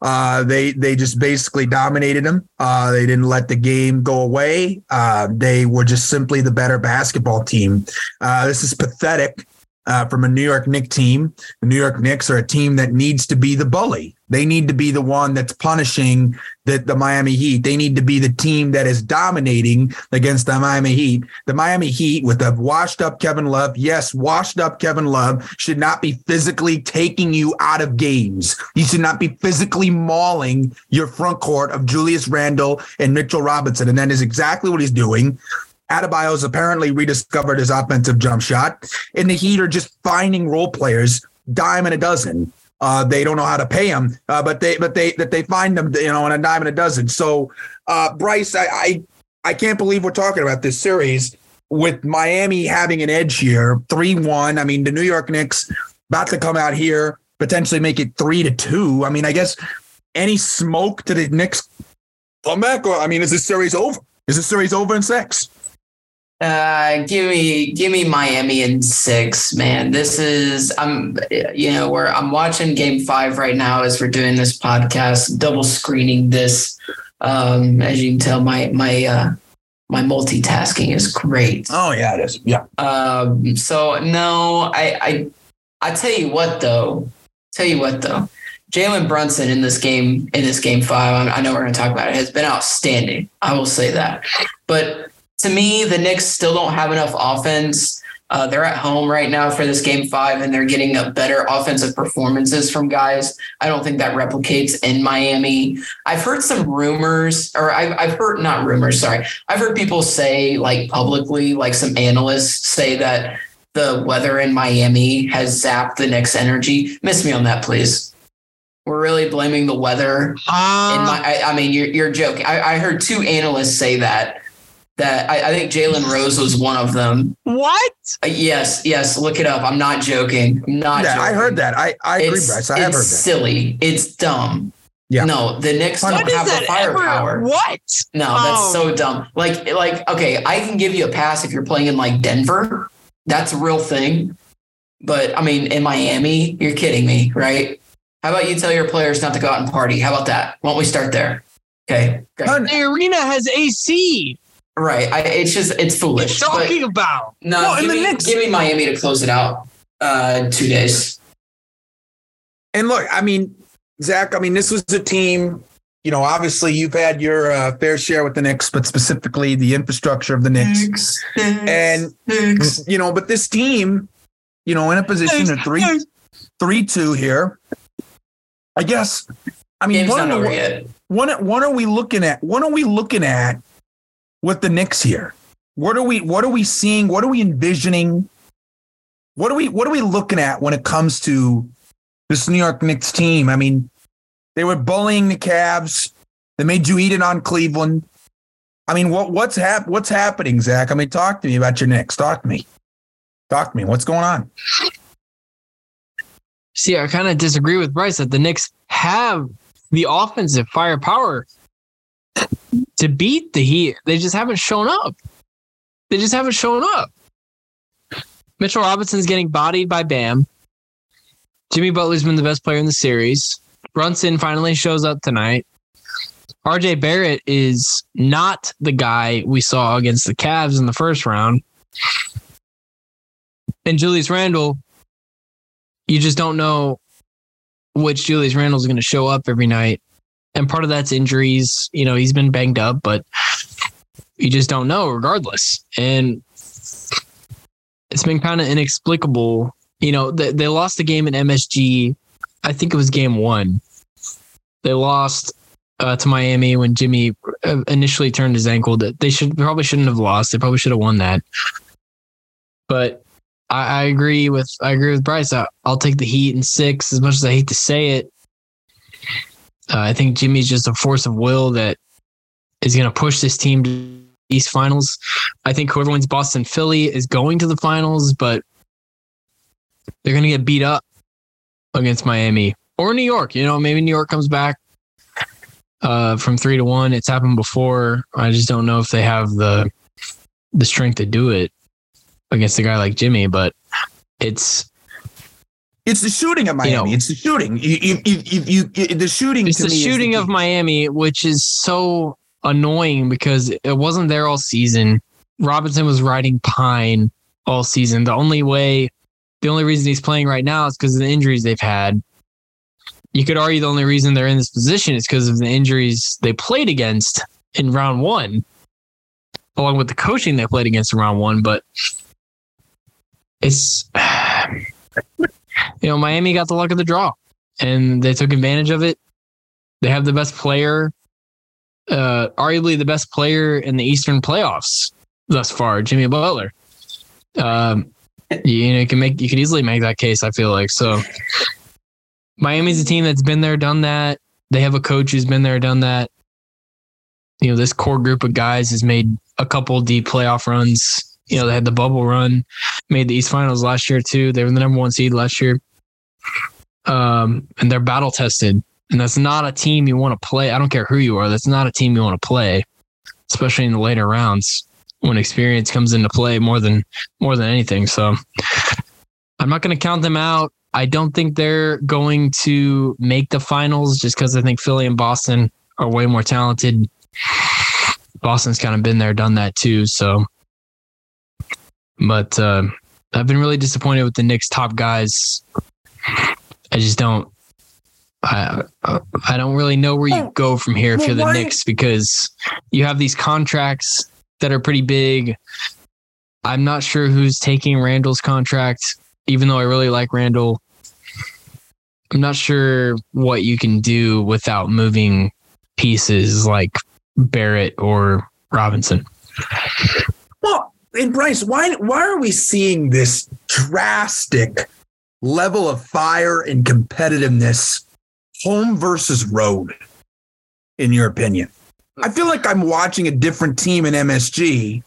Uh, they they just basically dominated them. Uh, they didn't let the game go away. Uh, they were just simply the better basketball team. Uh, this is pathetic uh, from a New York Knicks team. The New York Knicks are a team that needs to be the bully. They need to be the one that's punishing the, the Miami Heat. They need to be the team that is dominating against the Miami Heat. The Miami Heat with a washed up Kevin Love. Yes, washed up Kevin Love should not be physically taking you out of games. You should not be physically mauling your front court of Julius Randle and Mitchell Robinson. And that is exactly what he's doing. Adebayo's apparently rediscovered his offensive jump shot, and the Heat are just finding role players dime and a dozen. Uh, they don't know how to pay them, uh, but they but they that they find them, you know, in a dime and a dozen. So, uh, Bryce, I, I I can't believe we're talking about this series with Miami having an edge here, three one. I mean, the New York Knicks about to come out here potentially make it three to two. I mean, I guess any smoke to the Knicks comeback, or I mean, is this series over? Is this series over in six? Uh, give me, give me Miami in six, man. This is, I'm, you know, where I'm watching Game Five right now as we're doing this podcast, double screening this. Um, as you can tell, my my uh, my multitasking is great. Oh yeah, it is. Yeah. Um, so no, I, I, I tell you what though, tell you what though, Jalen Brunson in this game, in this game five, I I know we're going to talk about it, has been outstanding. I will say that. But to me, the Knicks still don't have enough offense. Uh, they're at home right now for this game five, and they're getting a better offensive performances from guys. I don't think that replicates in Miami. I've heard some rumors, or I've, I've heard not rumors. Sorry, I've heard people say like publicly, like some analysts say that the weather in Miami has zapped the Knicks' energy. Miss me on that, please. We're really blaming the weather. Uh, my, I, I mean, you're you're joking. I, I heard two analysts say that. That I, I think Jalen Rose was one of them. what? Uh, yes, yes. Look it up. I'm not joking. I'm not. Yeah, I heard that. I, I agree, It's, Bryce. I have it's heard that. silly. It's dumb. Yeah. No, the Knicks What don't What is have the firepower. ever? What? No, Oh. that's so dumb. Like, like, okay, I can give you a pass if you're playing in like Denver. That's a real thing. But I mean, in Miami, you're kidding me, right? How about you tell your players not to go out and party? How about that? Why don't we start there? Okay, great. The arena has AC. Right. I, it's just it's What are you foolish. But talking about? no, Well, and give the me, Knicks- give me Miami to close it out. Uh, two days. And look, I mean, Zach, I mean, this was a team, you know, obviously you've had your uh, fair share with the Knicks, but specifically the infrastructure of the Knicks. And, you know, but this team, you know, in a position of three, three, two here, I guess, I mean, game's what not are, over the, yet. what, what are we looking at? What are we looking at with the Knicks here? What are we, what are we seeing? What are we envisioning? What are we, what are we looking at when it comes to this New York Knicks team? I mean, they were bullying the Cavs. They made you eat it on Cleveland. I mean, what what's hap- what's happening, Zach? I mean, talk to me about your Knicks. Talk to me. Talk to me. What's going on? See, I kind of disagree with Bryce that the Knicks have the offensive firepower to beat the Heat. They just haven't shown up. They just haven't shown up. Mitchell Robinson's getting bodied by Bam. Jimmy Butler's been the best player in the series. Brunson finally shows up tonight. RJ Barrett is not the guy we saw against the Cavs in the first round. And Julius Randle, you just don't know which Julius Randle is going to show up every night. And part of that's injuries. You know, he's been banged up, but you just don't know regardless. And it's been kind of inexplicable. You know, they, they lost the game in MSG. I think it was game one. They lost uh, to Miami when Jimmy uh, initially turned his ankle. That they should probably shouldn't have lost. They probably should have won that. But I, I agree with I agree with Bryce. I, will take the Heat in six. As much as I hate to say it, uh, I think Jimmy's just a force of will that is going to push this team to East Finals. I think whoever wins Boston Philly is going to the finals, but they're going to get beat up against Miami or New York. You know, maybe New York comes back uh, from three to one. It's happened before. I just don't know if they have the the strength to do it against a guy like Jimmy. But it's it's the shooting of Miami. You know, it's the shooting. You, you, you, you, the shooting. It's the shooting the of Miami, which is so annoying because it wasn't there all season. Robinson was riding pine all season. The only way, the only reason he's playing right now is because of the injuries they've had. You could argue the only reason they're in this position is because of the injuries they played against in round one, along with the coaching they played against in round one. But it's, you know, Miami got the luck of the draw and they took advantage of it. They have the best player uh, arguably the best player in the Eastern playoffs thus far, Jimmy Butler. Um, you know, you can make you can easily make that case. I feel like so. Miami's a team that's been there, done that. They have a coach who's been there, done that. You know, this core group of guys has made a couple deep playoff runs. You know, they had the bubble run, made the East Finals last year too. They were the number one seed last year. Um, and they're battle tested. And that's not a team you want to play. I don't care who you are. That's not a team you want to play, especially in the later rounds when experience comes into play more than more than anything. So I'm not going to count them out. I don't think they're going to make the finals just because I think Philly and Boston are way more talented. Boston's kind of been there, done that too. So, but uh, I've been really disappointed with the Knicks top guys. I just don't. I I don't really know where you go from here if you're the Knicks because you have these contracts that are pretty big. I'm not sure who's taking Randle's contract, even though I really like Randle. I'm not sure what you can do without moving pieces like Barrett or Robinson. And Bryce, why why are we seeing this drastic level of fire and competitiveness home versus road, in your opinion? Hmm. I feel like I'm watching a different team in MSG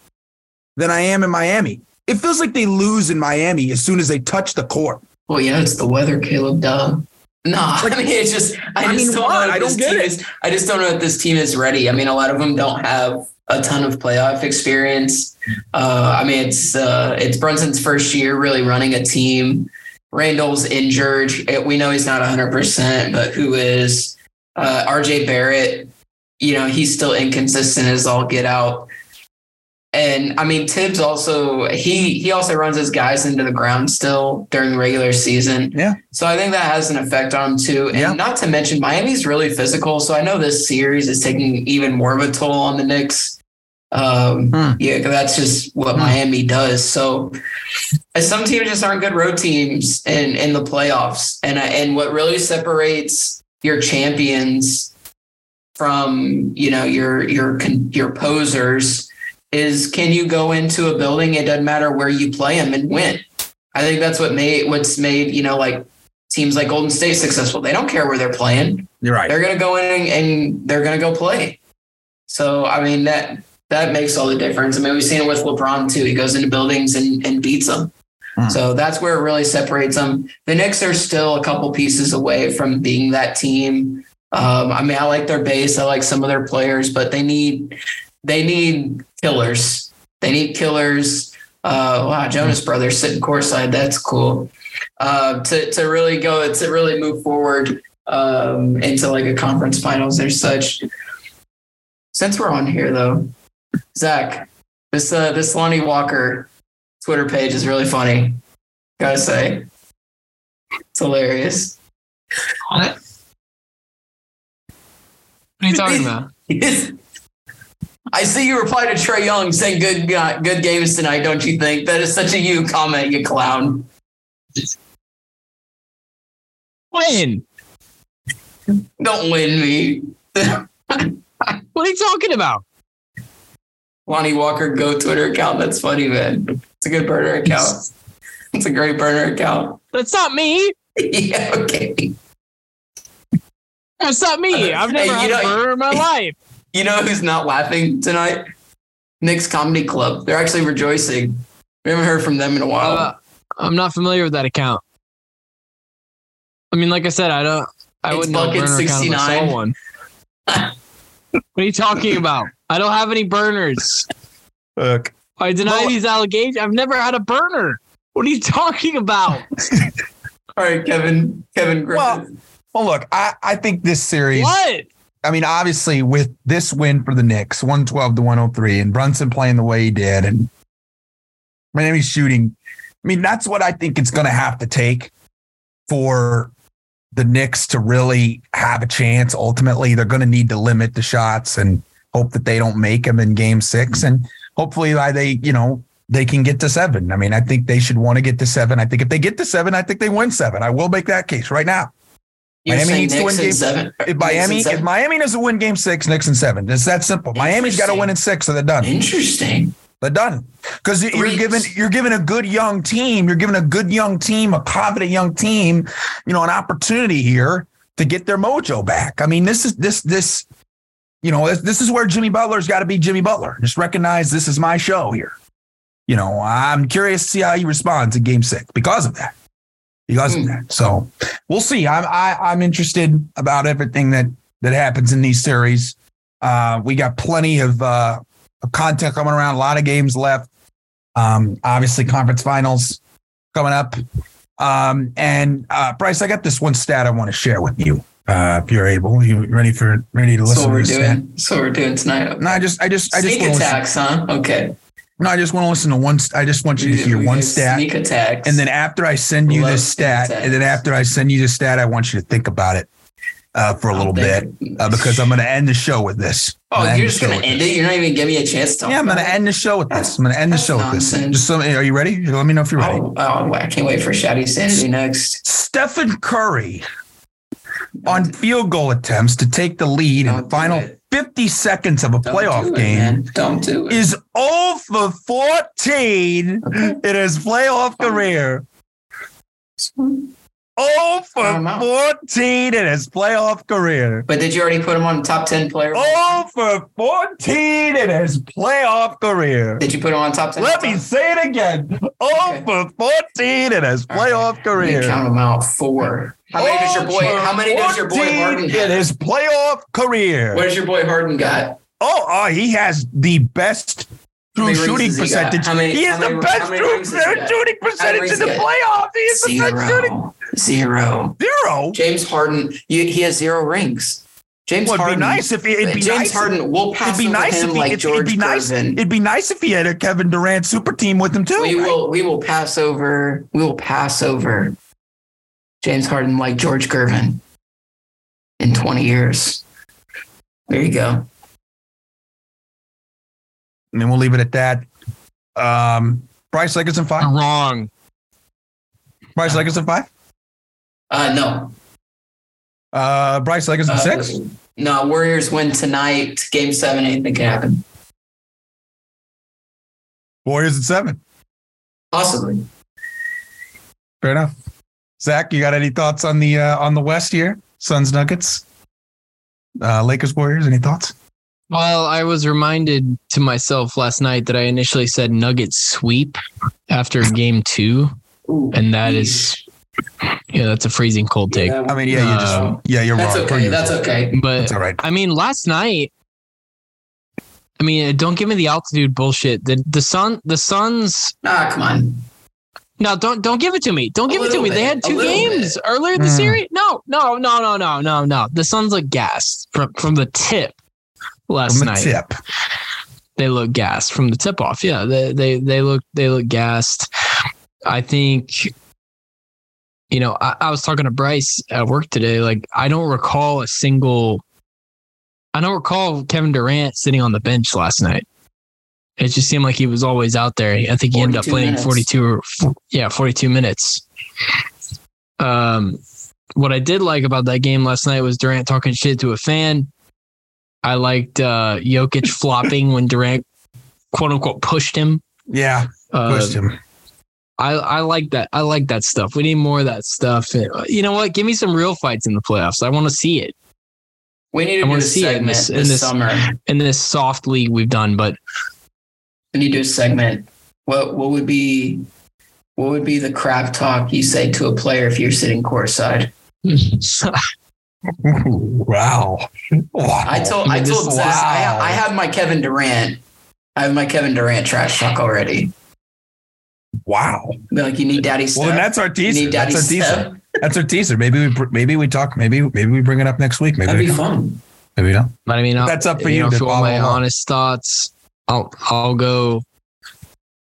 than I am in Miami. It feels like they lose in Miami as soon as they touch the court. Well, yeah, it's the weather, Caleb. Duh. No, like, I mean it's just I, I just mean, don't what? know. I don't get it. Is, I just don't know if this team is ready. I mean, a lot of them don't have a ton of playoff experience. Uh, I mean, it's uh, it's Brunson's first year really running a team. Randle's injured. We know he's not 100%, but who is? Uh, RJ Barrett, you know, he's still inconsistent as all get out. And I mean, Thibs also he he also runs his guys into the ground still during the regular season. Yeah. So I think that has an effect on him too. And yeah. not to mention Miami's really physical. So I know this series is taking even more of a toll on the Knicks. Um, hmm. Yeah, that's just what hmm. Miami does. So some teams just aren't good road teams in in the playoffs, and and what really separates your champions from you know your your your posers is can you go into a building? It doesn't matter where you play them and win. I think that's what made what's made you know like teams like Golden State successful. They don't care where they're playing. You're right. They're going to go in and they're going to go play. So I mean that that makes all the difference. I mean, we've seen it with LeBron too. He goes into buildings and, and beats them. Hmm. So that's where it really separates them. The Knicks are still a couple pieces away from being that team. Um, I mean, I like their base. I like some of their players, but they need they need killers. They need killers. Uh, wow, Jonas Brothers sitting courtside. That's cool. Uh, to to really go to really move forward um, into like a conference finals. There's such. Since we're on here though, Zach, this uh, this Lonnie Walker Twitter page is really funny. Gotta say, it's hilarious. What? What are you talking about? I see you reply to Trae Young saying good good games tonight, don't you think? That is such a you comment, you clown. Win. Don't win me. what are you talking about? Lonnie Walker Go Twitter account. That's funny, man. It's a good burner account. It's a great burner account. That's not me. yeah, okay. That's not me. Uh, I've never Hey, had a burner in my life. You know who's not laughing tonight? Nick's Comedy Club. They're actually rejoicing. We haven't heard from them in a while. Uh, I'm not familiar with that account. I mean, like I said, I don't. I It's wouldn't know Bucket burner account if I 69. saw one. what are you talking about? I don't have any burners. Look, I deny Well- these allegations. I've never had a burner. What are you talking about? All right, Kevin. Kevin Griffin. Well, well, look, I, I think this series. what? I mean, obviously, with this win for the Knicks, 112 to 103, and Brunson playing the way he did, and Miami shooting. I mean, that's what I think it's going to have to take for the Knicks to really have a chance. Ultimately, they're going to need to limit the shots and hope that they don't make them in game six. And hopefully, by they, you know, they can get to seven. I mean, I think they should want to get to seven. I think if they get to seven, I think they win seven. I will make that case right now. You're Miami needs to win game- seven. If Miami, if? Miami doesn't win game six, Knicks in seven. It's that simple. Miami's got to win in six, so they're done. Interesting. They're done. Because you're giving you're giving a good young team, you're giving a good young team, a confident young team, you know, an opportunity here to get their mojo back. I mean, this is this this, you know, this, this is where Jimmy Butler's got to be Jimmy Butler. Just recognize this is my show here. You know, I'm curious to see how he responds in Game Six because of that. Of Hmm. that, so we'll see. I'm I, I'm interested about everything that that happens in these series. Uh, we got plenty of uh, of content coming around. A lot of games left. Um, obviously, conference finals coming up. Um, and uh, Bryce, I got this one stat I want to share with you. Uh, if you're able, you ready for ready to listen to we're this doing. That's what we're doing tonight. No, I just, I just, I just Sneak to attacks, huh? Okay. No, I just want to listen to one. I just want you to hear We one stat, Sneak attacks. and then after I send you Love this stat, and then after I send you this stat, I want you to think about it uh, for a little bit uh, because I'm going to end the show with this. Oh, you're just going to end this. it? You're not even giving me a chance to talk. Yeah, I'm going to end the show with this. I'm going to end the show with this. Just so, are you ready? Let me know if you're ready. Oh, oh, I can't wait for Shouty Sanity next. Stephen Curry on field goal attempts to take the lead in Don't the final. 50 seconds of a Don't playoff do it, game man. Don't do it. is 0 for 14 Okay. in his playoff career. 0 for 14 in his playoff career. But did you already put him on top ten player? 0 for 14 in his playoff career. Did you put him on top ten? Let me say it again. 0 Okay. for 14 in his All right. playoff Let me career. Count them out. Four. How many does your boy? How many does your boy Harden in get? his playoff career? What does your boy Harden got? Oh, oh, he has the best true How many rings shooting has he got? percentage. How many- he how is the best how true rings has he got? shooting percentage in the he got? playoffs. He is the best shooting Zero. Zero. zero. James Harden. You, he has zero rings. James Well, it'd Harden. be nice if he, it'd be James nice. Harden will It'd pass be over nice him if he, like it'd, George it'd be nice. Gervin. It'd be nice if he had a Kevin Durant super team with him too. we right? will we will pass over we will pass over James Harden like George Gervin in 20 years. There you go. And then we'll leave it at that. Um, Bryce Lakers in five. Wrong. Bryce Lakers in five. Uh no. Uh, Bryce Lakers in Uh, six. No, Warriors win tonight. Game seven, anything can happen. Warriors in seven. Possibly. Fair enough. Zach, you got any thoughts on the uh, on the West here? Suns Nuggets, uh, Lakers Warriors. Any thoughts? Well, I was reminded to myself last night that I initially said Nuggets sweep after game two, Ooh, and that is, yeah, that's a freezing cold take. Yeah, I mean, yeah, you're just Um, yeah, you're that's wrong. per okay. usual. That's okay. But That's all right. I mean, last night, I mean, don't give me the altitude bullshit. The the sun, the Suns. Ah, come on. No, don't don't give it to me. Don't A give it to little me. They had two games bit. earlier in the Mm. series. No, no, no, no, no, no, no. The Suns look gassed from from the tip last From the night. tip. they look gassed from the tip off. Yeah, they they they look they look gassed. I think, you know, I, I was talking to Bryce at work today. Like, I don't recall a single. I don't recall Kevin Durant sitting on the bench last night. It just seemed like he was always out there. I think he ended up playing minutes. 42 or yeah, 42 minutes. Um, what I did like about that game last night was Durant talking shit to a fan. I liked uh, Jokic flopping when Durant quote unquote pushed him. Yeah, Uh, pushed him. I, I like that. I like that stuff. We need more of that stuff. Uh, You know what? Give me some real fights in the playoffs. I want to see it We need I to do wanna a see it in this- this, in this- summer. in this soft league we've done. But We need to do a segment. What what would be what would be the crap talk you say to a player if you're sitting courtside? wow. wow. I told I I told this- Zach, I. I have my Kevin Durant. I have my Kevin Durant trash talk already. Wow. Like, you need daddy stuff. Well, then that's our you teaser. need daddy That's our teaser. stuff. That's our teaser. Maybe we maybe we talk. Maybe maybe we bring it up next week. Maybe That'd be fun. Maybe don't. but I mean, I'll, That's up for you know, to if my follow along. honest thoughts, I'll I'll go.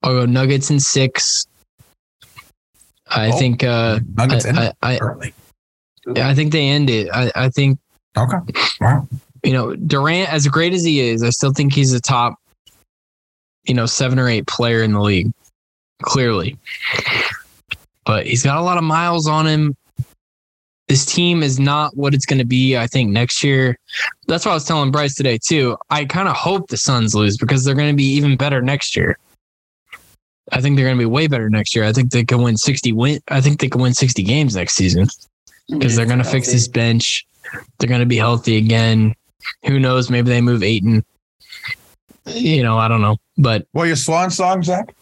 I'll go Nuggets in six. I Oh, think. uh Nuggets in I, I, I, early. I think they end it. I, I think Okay. Wow. you know, Durant, as great as he is, I still think he's a top, you know, seven or eight player in the league, clearly. But he's got a lot of miles on him. This team is not what it's going to be, I think, next year. That's what I was telling Bryce today, too. I kind of hope the Suns lose because they're going to be even better next year. I think they're going to be way better next year. I think they can win 60 win. I think they can win 60 games next season because they're going to fix this bench. They're going to be healthy again. Who knows? Maybe they move Ayton. You know, I don't know. But Well, your swan song, Zach.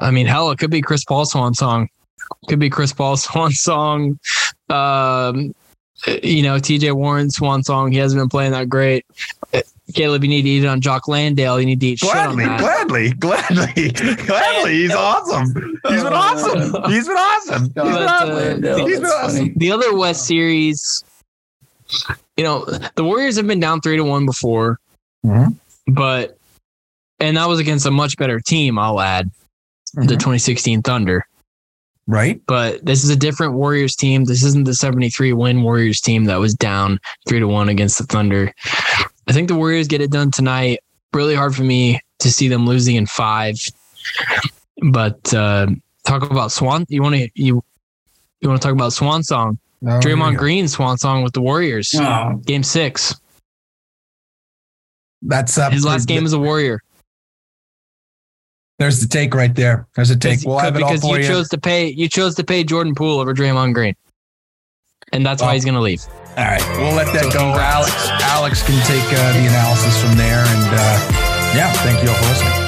I mean, hell, it could be Chris Paul swan song. Could be Chris Paul swan song. Um, you know, TJ Warren swan song. He hasn't been playing that great. Caleb, you need to eat it on Jock Landale. You need to eat shit on Gladly, that. gladly, gladly, gladly. He's awesome. He's been awesome. He's been awesome. He's been awesome. He's been awesome. the other West series, you know, the Warriors have been down three to one before, Mhm. but and that was against a much better team. I'll add the Mhm. 2016 Thunder. Right? But this is a different Warriors team. This isn't the 73 win Warriors team that was down three to one against the Thunder. I think the Warriors get it done tonight. Really hard for me to see them losing in five. But uh, talk about Swan. You want to you you want to talk about Swan Song? Here Draymond. Green Swan Song with the Warriors. Oh, Game six. That's up. His last game as a Warrior. There's the take right there. There's a take. We'll have it all because for you you. chose to pay you chose to pay Jordan Poole over Draymond Green. And that's why he's gonna leave. All right, we'll let that So go. Alex, Alex can take uh, the analysis from there, and uh, yeah, thank you all for listening.